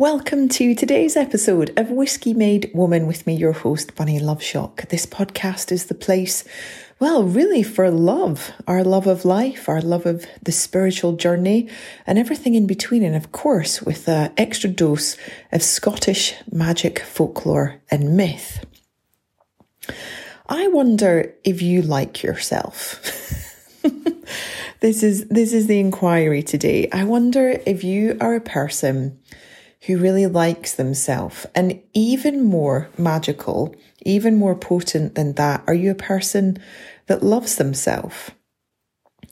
Welcome to today's episode of Whisky Made Woman with me, your host, Bunny Loveshock. This podcast is the place, well, really for love, our love of life, our love of the spiritual journey, and everything in between. And of course, with an extra dose of Scottish magic, folklore, and myth. I wonder if you like yourself. this is this is the inquiry today. I wonder if you are a person who really likes themselves. And even more magical, even more potent than that, are you a person that loves themselves?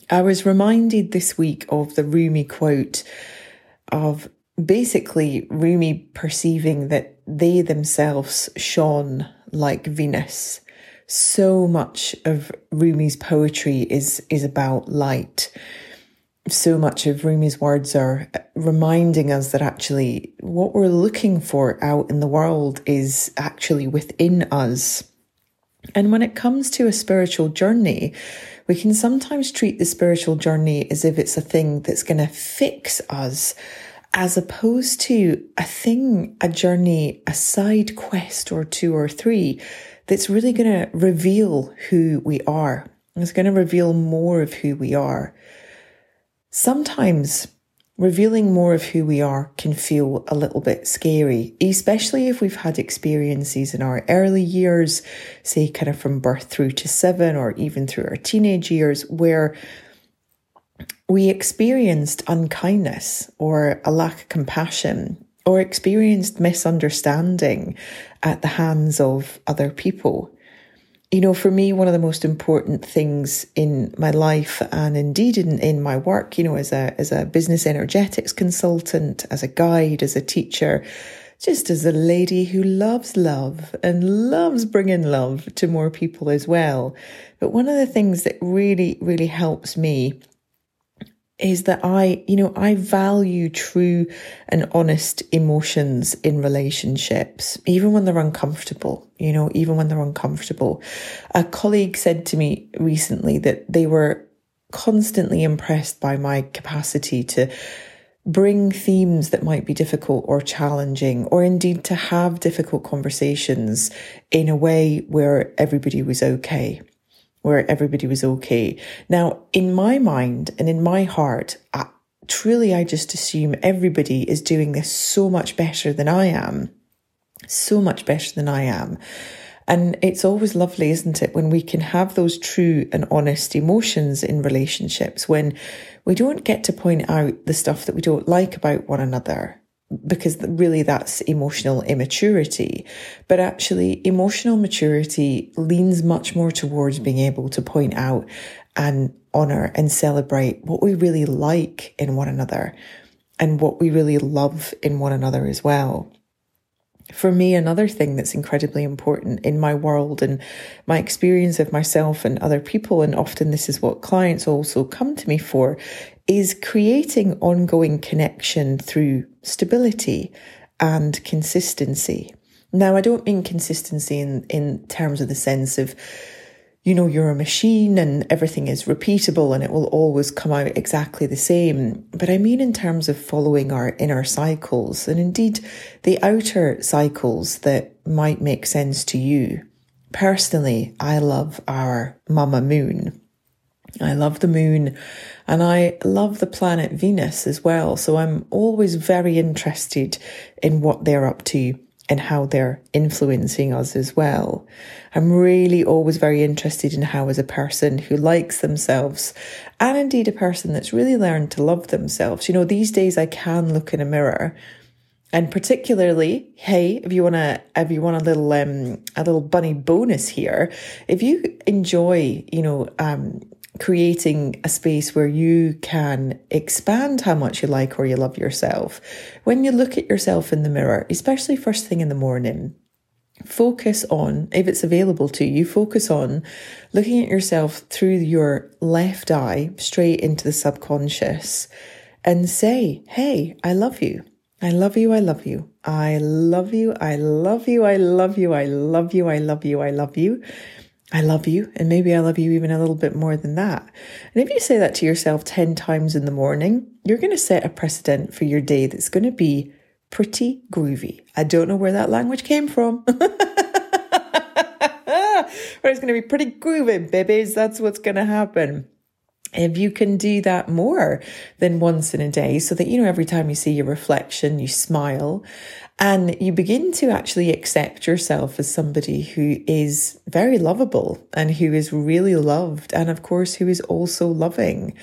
I was reminded this week of the Rumi quote of basically Rumi perceiving that they themselves shone like Venus. So much of Rumi's poetry is, is about light so much of Rumi's words are reminding us that actually what we're looking for out in the world is actually within us. And when it comes to a spiritual journey, we can sometimes treat the spiritual journey as if it's a thing that's going to fix us, as opposed to a thing, a journey, a side quest or two or three that's really going to reveal who we are. It's going to reveal more of who we are. Sometimes revealing more of who we are can feel a little bit scary, especially if we've had experiences in our early years, say kind of from birth through to seven or even through our teenage years, where we experienced unkindness or a lack of compassion or experienced misunderstanding at the hands of other people you know, for me, one of the most important things in my life and indeed in, in my work, you know, as a, as a business energetics consultant, as a guide, as a teacher, just as a lady who loves love and loves bringing love to more people as well. But one of the things that really, really helps me is that I, you know, I value true and honest emotions in relationships, even when they're uncomfortable, you know, even when they're uncomfortable. A colleague said to me recently that they were constantly impressed by my capacity to bring themes that might be difficult or challenging, or indeed to have difficult conversations in a way where everybody was okay where everybody was okay. Now, in my mind and in my heart, I, truly, I just assume everybody is doing this so much better than I am. So much better than I am. And it's always lovely, isn't it, when we can have those true and honest emotions in relationships, when we don't get to point out the stuff that we don't like about one another, because really that's emotional immaturity. But actually, emotional maturity leans much more towards being able to point out and honor and celebrate what we really like in one another and what we really love in one another as well. For me, another thing that's incredibly important in my world and my experience of myself and other people, and often this is what clients also come to me for, is creating ongoing connection through stability and consistency. Now, I don't mean consistency in, in terms of the sense of, you know, you're a machine and everything is repeatable and it will always come out exactly the same. But I mean in terms of following our inner cycles and indeed the outer cycles that might make sense to you. Personally, I love our mama moon. I love the moon and I love the planet Venus as well. So I'm always very interested in what they're up to and how they're influencing us as well. I'm really always very interested in how, as a person who likes themselves, and indeed a person that's really learned to love themselves, you know, these days I can look in a mirror and particularly, hey, if you want to, if you want a little, um, a little bunny bonus here, if you enjoy, you know, um, creating a space where you can expand how much you like or you love yourself. When you look at yourself in the mirror, especially first thing in the morning, focus on, if it's available to you, focus on looking at yourself through your left eye straight into the subconscious and say, Hey, I love you. I love you. I love you. I love you. I love you. I love you. I love you. I love you. I love you. I love you, and maybe I love you even a little bit more than that. And if you say that to yourself 10 times in the morning, you're going to set a precedent for your day that's going to be pretty groovy. I don't know where that language came from. but it's going to be pretty groovy, babies. That's what's going to happen if you can do that more than once in a day so that, you know, every time you see your reflection, you smile and you begin to actually accept yourself as somebody who is very lovable and who is really loved. And of course, who is also loving.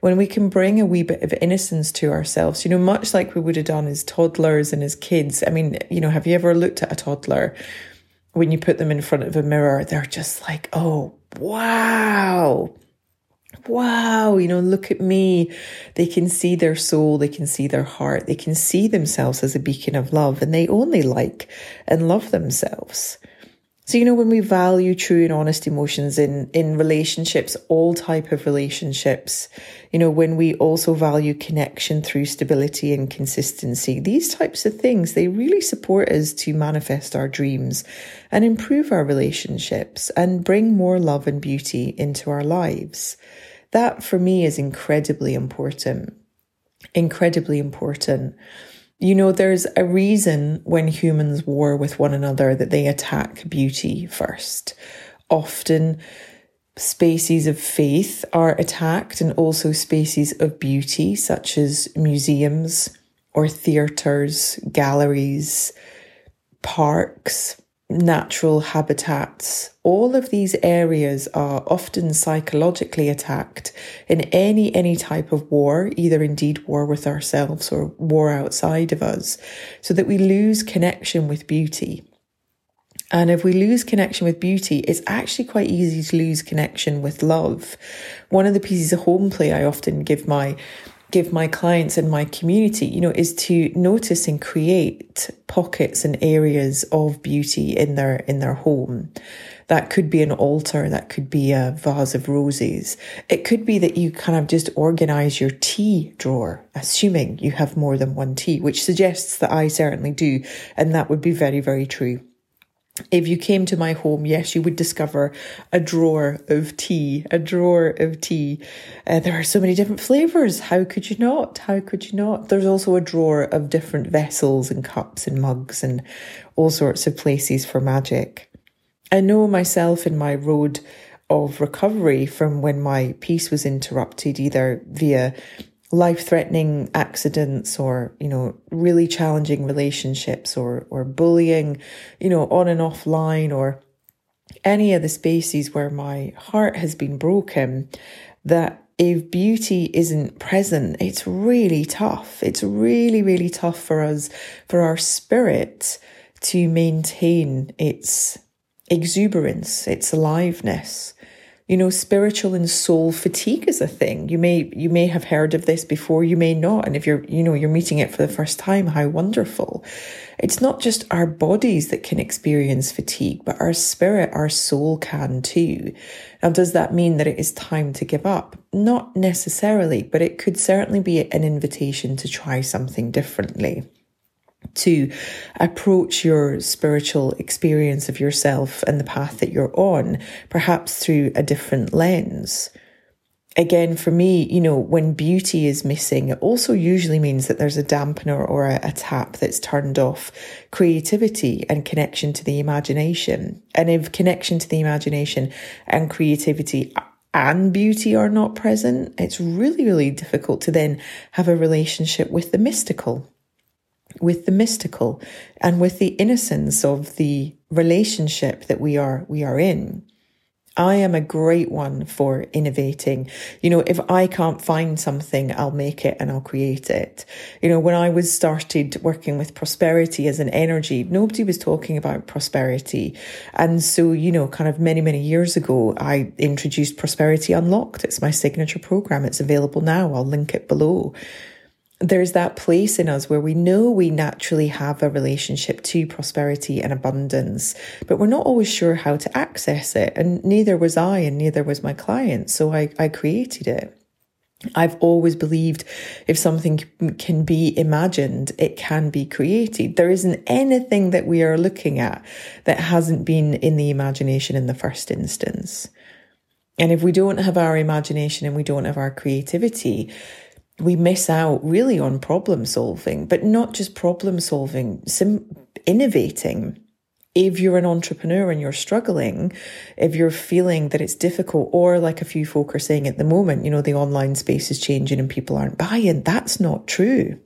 When we can bring a wee bit of innocence to ourselves, you know, much like we would have done as toddlers and as kids. I mean, you know, have you ever looked at a toddler when you put them in front of a mirror? They're just like, oh, wow wow, you know, look at me. They can see their soul, they can see their heart, they can see themselves as a beacon of love, and they only like and love themselves. So, you know, when we value true and honest emotions in, in relationships, all type of relationships, you know, when we also value connection through stability and consistency, these types of things, they really support us to manifest our dreams and improve our relationships and bring more love and beauty into our lives. That for me is incredibly important. Incredibly important. You know, there's a reason when humans war with one another that they attack beauty first. Often, spaces of faith are attacked and also spaces of beauty, such as museums or theatres, galleries, parks, natural habitats, all of these areas are often psychologically attacked in any any type of war, either indeed war with ourselves or war outside of us, so that we lose connection with beauty. And if we lose connection with beauty, it's actually quite easy to lose connection with love. One of the pieces of home play I often give my give my clients and my community, you know, is to notice and create pockets and areas of beauty in their in their home. That could be an altar, that could be a vase of roses. It could be that you kind of just organize your tea drawer, assuming you have more than one tea, which suggests that I certainly do, and that would be very, very true if you came to my home, yes, you would discover a drawer of tea, a drawer of tea. Uh, there are so many different flavors. How could you not? How could you not? There's also a drawer of different vessels and cups and mugs and all sorts of places for magic. I know myself in my road of recovery from when my peace was interrupted, either via life threatening accidents or, you know, really challenging relationships or, or bullying, you know, on and offline or any of the spaces where my heart has been broken, that if beauty isn't present, it's really tough. It's really, really tough for us, for our spirit to maintain its exuberance, its aliveness you know spiritual and soul fatigue is a thing. You may you may have heard of this before you may not. And if you're you know you're meeting it for the first time how wonderful. It's not just our bodies that can experience fatigue but our spirit our soul can too. Now does that mean that it is time to give up? Not necessarily but it could certainly be an invitation to try something differently to approach your spiritual experience of yourself and the path that you're on, perhaps through a different lens. Again, for me, you know, when beauty is missing, it also usually means that there's a dampener or a, a tap that's turned off creativity and connection to the imagination. And if connection to the imagination and creativity and beauty are not present, it's really, really difficult to then have a relationship with the mystical with the mystical and with the innocence of the relationship that we are we are in I am a great one for innovating. You know, if I can't find something, I'll make it and I'll create it. You know, when I was started working with prosperity as an energy, nobody was talking about prosperity. And so, you know, kind of many, many years ago, I introduced Prosperity Unlocked. It's my signature program. It's available now. I'll link it below there's that place in us where we know we naturally have a relationship to prosperity and abundance, but we're not always sure how to access it. And neither was I, and neither was my client. So I, I created it. I've always believed if something can be imagined, it can be created. There isn't anything that we are looking at that hasn't been in the imagination in the first instance. And if we don't have our imagination and we don't have our creativity, we miss out really on problem solving, but not just problem solving, sim- innovating. If you're an entrepreneur and you're struggling, if you're feeling that it's difficult, or like a few folk are saying at the moment, you know, the online space is changing and people aren't buying, that's not true.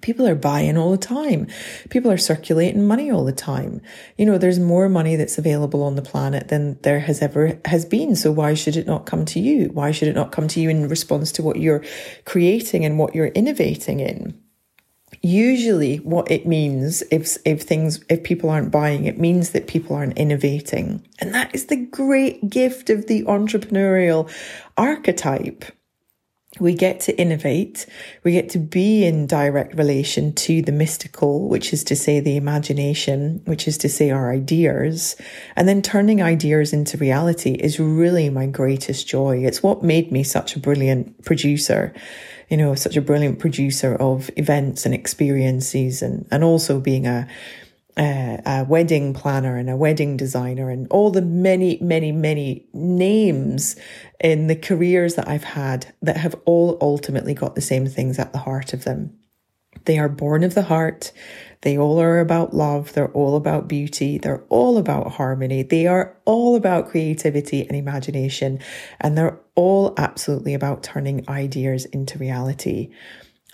People are buying all the time. People are circulating money all the time. You know, there's more money that's available on the planet than there has ever has been. So why should it not come to you? Why should it not come to you in response to what you're creating and what you're innovating in? Usually what it means if if things if people aren't buying, it means that people aren't innovating. And that is the great gift of the entrepreneurial archetype we get to innovate. We get to be in direct relation to the mystical, which is to say the imagination, which is to say our ideas. And then turning ideas into reality is really my greatest joy. It's what made me such a brilliant producer, you know, such a brilliant producer of events and experiences and, and also being a, a, a wedding planner and a wedding designer and all the many, many, many names in the careers that I've had that have all ultimately got the same things at the heart of them. They are born of the heart. They all are about love. They're all about beauty. They're all about harmony. They are all about creativity and imagination. And they're all absolutely about turning ideas into reality.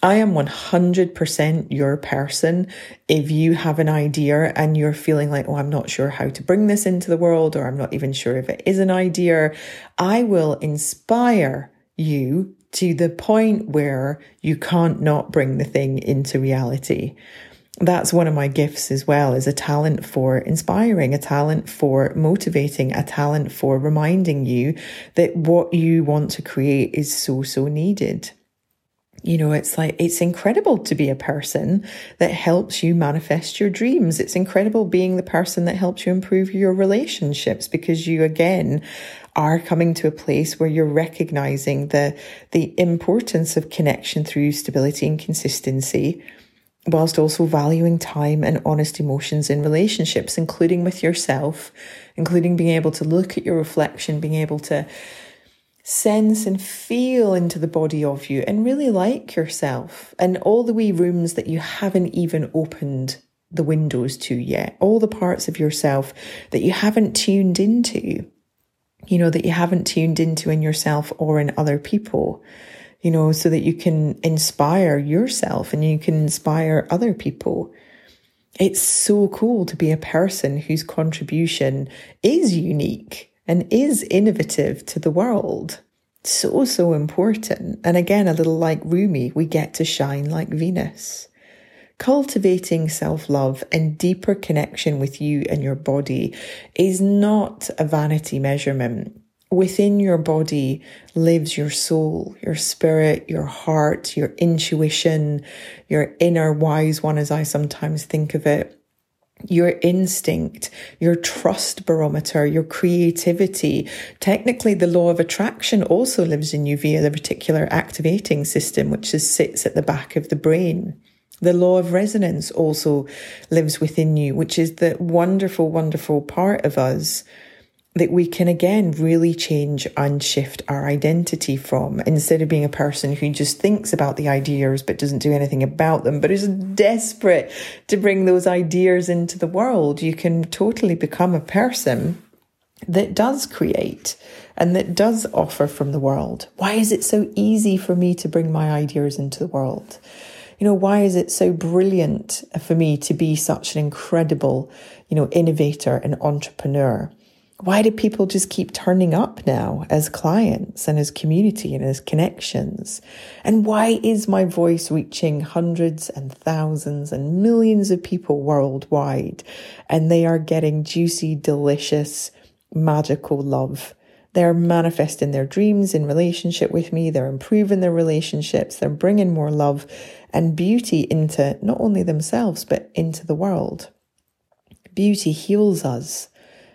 I am 100% your person. If you have an idea and you're feeling like, oh, I'm not sure how to bring this into the world, or I'm not even sure if it is an idea, I will inspire you to the point where you can't not bring the thing into reality. That's one of my gifts as well is a talent for inspiring, a talent for motivating, a talent for reminding you that what you want to create is so, so needed. You know, it's like, it's incredible to be a person that helps you manifest your dreams. It's incredible being the person that helps you improve your relationships because you again are coming to a place where you're recognizing the, the importance of connection through stability and consistency whilst also valuing time and honest emotions in relationships, including with yourself, including being able to look at your reflection, being able to sense and feel into the body of you and really like yourself and all the wee rooms that you haven't even opened the windows to yet, all the parts of yourself that you haven't tuned into, you know, that you haven't tuned into in yourself or in other people, you know, so that you can inspire yourself and you can inspire other people. It's so cool to be a person whose contribution is unique and is innovative to the world. So, so important. And again, a little like Rumi, we get to shine like Venus. Cultivating self love and deeper connection with you and your body is not a vanity measurement. Within your body lives your soul, your spirit, your heart, your intuition, your inner wise one, as I sometimes think of it your instinct, your trust barometer, your creativity. Technically, the law of attraction also lives in you via the reticular activating system, which is, sits at the back of the brain. The law of resonance also lives within you, which is the wonderful, wonderful part of us that we can again really change and shift our identity from. Instead of being a person who just thinks about the ideas but doesn't do anything about them but is desperate to bring those ideas into the world you can totally become a person that does create and that does offer from the world. Why is it so easy for me to bring my ideas into the world? You know why is it so brilliant for me to be such an incredible you know innovator and entrepreneur why do people just keep turning up now as clients and as community and as connections? And why is my voice reaching hundreds and thousands and millions of people worldwide? And they are getting juicy, delicious, magical love. They're manifesting their dreams in relationship with me. They're improving their relationships. They're bringing more love and beauty into not only themselves, but into the world. Beauty heals us.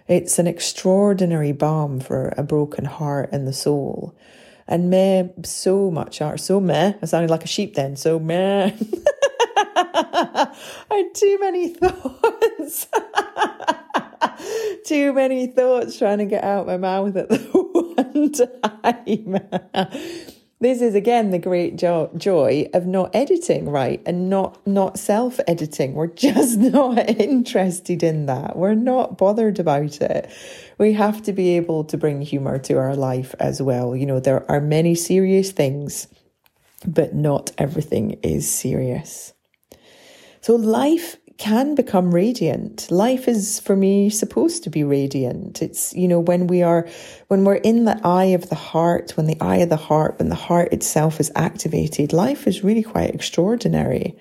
It's an extraordinary balm for a broken heart and the soul. And meh, so much art, so meh. I sounded like a sheep then, so meh. I had too many thoughts. too many thoughts trying to get out my mouth at the one time. This is again the great jo- joy of not editing right and not not self editing we're just not interested in that. We're not bothered about it. We have to be able to bring humor to our life as well. You know there are many serious things but not everything is serious. So life can become radiant. Life is for me supposed to be radiant. It's, you know, when we are, when we're in the eye of the heart, when the eye of the heart, when the heart itself is activated, life is really quite extraordinary.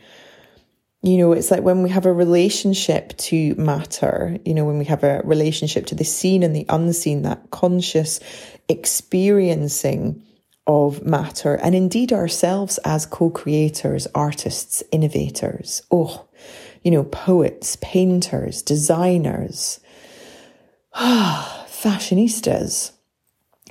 You know, it's like when we have a relationship to matter, you know, when we have a relationship to the seen and the unseen, that conscious experiencing of matter and indeed ourselves as co-creators, artists, innovators. Oh, you know, poets, painters, designers, fashionistas,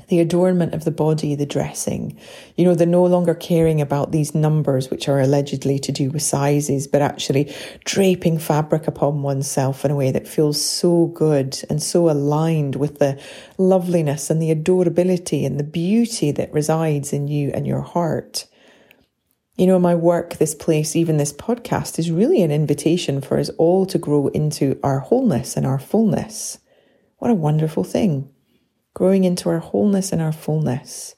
the adornment of the body, the dressing. You know, they're no longer caring about these numbers, which are allegedly to do with sizes, but actually draping fabric upon oneself in a way that feels so good and so aligned with the loveliness and the adorability and the beauty that resides in you and your heart. You know, my work, this place, even this podcast is really an invitation for us all to grow into our wholeness and our fullness. What a wonderful thing. Growing into our wholeness and our fullness.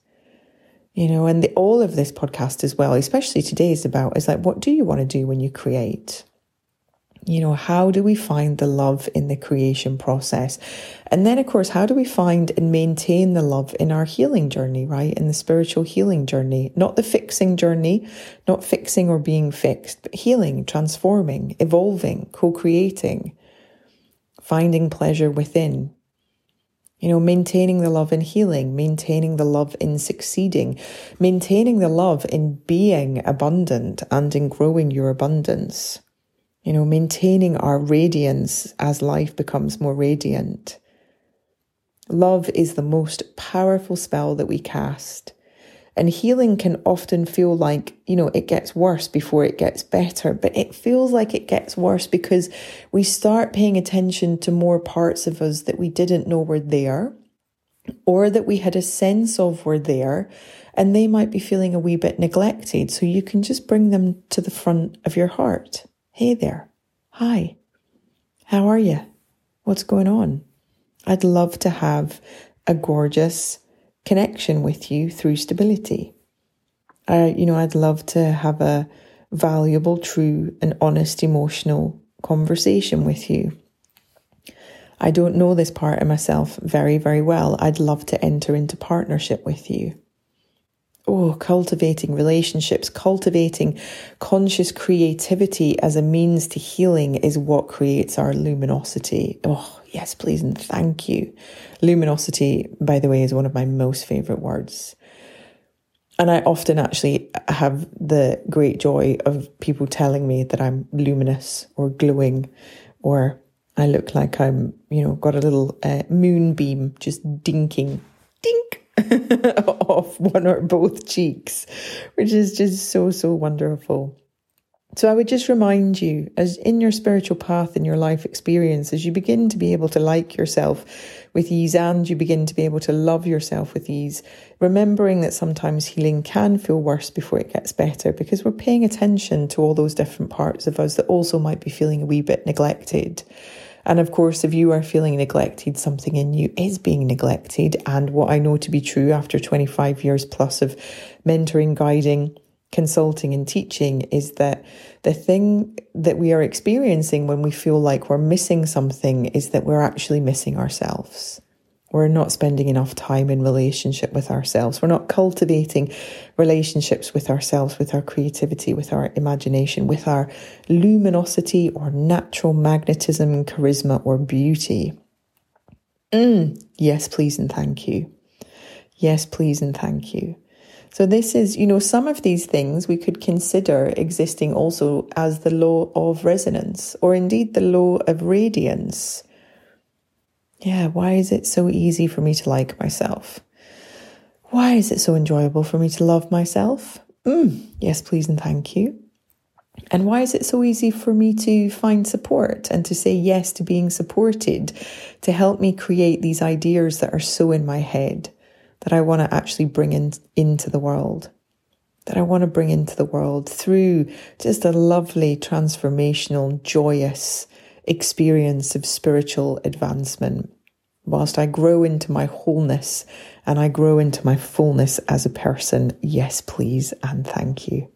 You know, and the, all of this podcast as well, especially today, is about is like, what do you want to do when you create? You know, how do we find the love in the creation process? And then, of course, how do we find and maintain the love in our healing journey, right? In the spiritual healing journey, not the fixing journey, not fixing or being fixed, but healing, transforming, evolving, co creating, finding pleasure within. You know, maintaining the love in healing, maintaining the love in succeeding, maintaining the love in being abundant and in growing your abundance you know, maintaining our radiance as life becomes more radiant. Love is the most powerful spell that we cast. And healing can often feel like, you know, it gets worse before it gets better, but it feels like it gets worse because we start paying attention to more parts of us that we didn't know were there or that we had a sense of were there and they might be feeling a wee bit neglected. So you can just bring them to the front of your heart. Hey there. Hi. How are you? What's going on? I'd love to have a gorgeous connection with you through stability. Uh, you know, I'd love to have a valuable, true, and honest emotional conversation with you. I don't know this part of myself very, very well. I'd love to enter into partnership with you oh, cultivating relationships, cultivating conscious creativity as a means to healing is what creates our luminosity. Oh, yes, please, and thank you. Luminosity, by the way, is one of my most favorite words. And I often actually have the great joy of people telling me that I'm luminous or glowing or I look like I'm, you know, got a little uh, moonbeam just dinking, dink off one or both cheeks, which is just so, so wonderful. So I would just remind you, as in your spiritual path, in your life experience, as you begin to be able to like yourself with ease and you begin to be able to love yourself with ease, remembering that sometimes healing can feel worse before it gets better because we're paying attention to all those different parts of us that also might be feeling a wee bit neglected. And of course, if you are feeling neglected, something in you is being neglected. And what I know to be true after 25 years plus of mentoring, guiding, consulting, and teaching is that the thing that we are experiencing when we feel like we're missing something is that we're actually missing ourselves. We're not spending enough time in relationship with ourselves. We're not cultivating relationships with ourselves, with our creativity, with our imagination, with our luminosity or natural magnetism, charisma, or beauty. Mm, yes, please, and thank you. Yes, please, and thank you. So, this is, you know, some of these things we could consider existing also as the law of resonance, or indeed the law of radiance. Yeah, why is it so easy for me to like myself? Why is it so enjoyable for me to love myself? Mm, yes, please, and thank you. And why is it so easy for me to find support and to say yes to being supported to help me create these ideas that are so in my head that I want to actually bring in, into the world? that I want to bring into the world through just a lovely, transformational, joyous experience of spiritual advancement. Whilst I grow into my wholeness and I grow into my fullness as a person, yes, please, and thank you.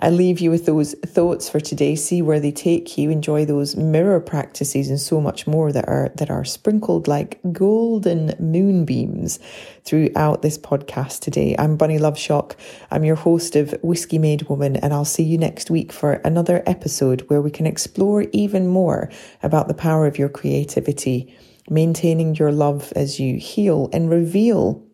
I leave you with those thoughts for today. See where they take you. Enjoy those mirror practices and so much more that are that are sprinkled like golden moonbeams throughout this podcast today. I'm Bunny Loveshock. I'm your host of Whisky Made Woman, and I'll see you next week for another episode where we can explore even more about the power of your creativity, maintaining your love as you heal and reveal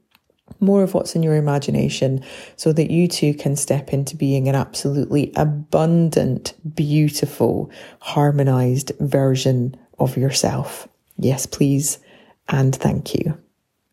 more of what's in your imagination so that you too can step into being an absolutely abundant, beautiful, harmonized version of yourself. Yes, please. And thank you.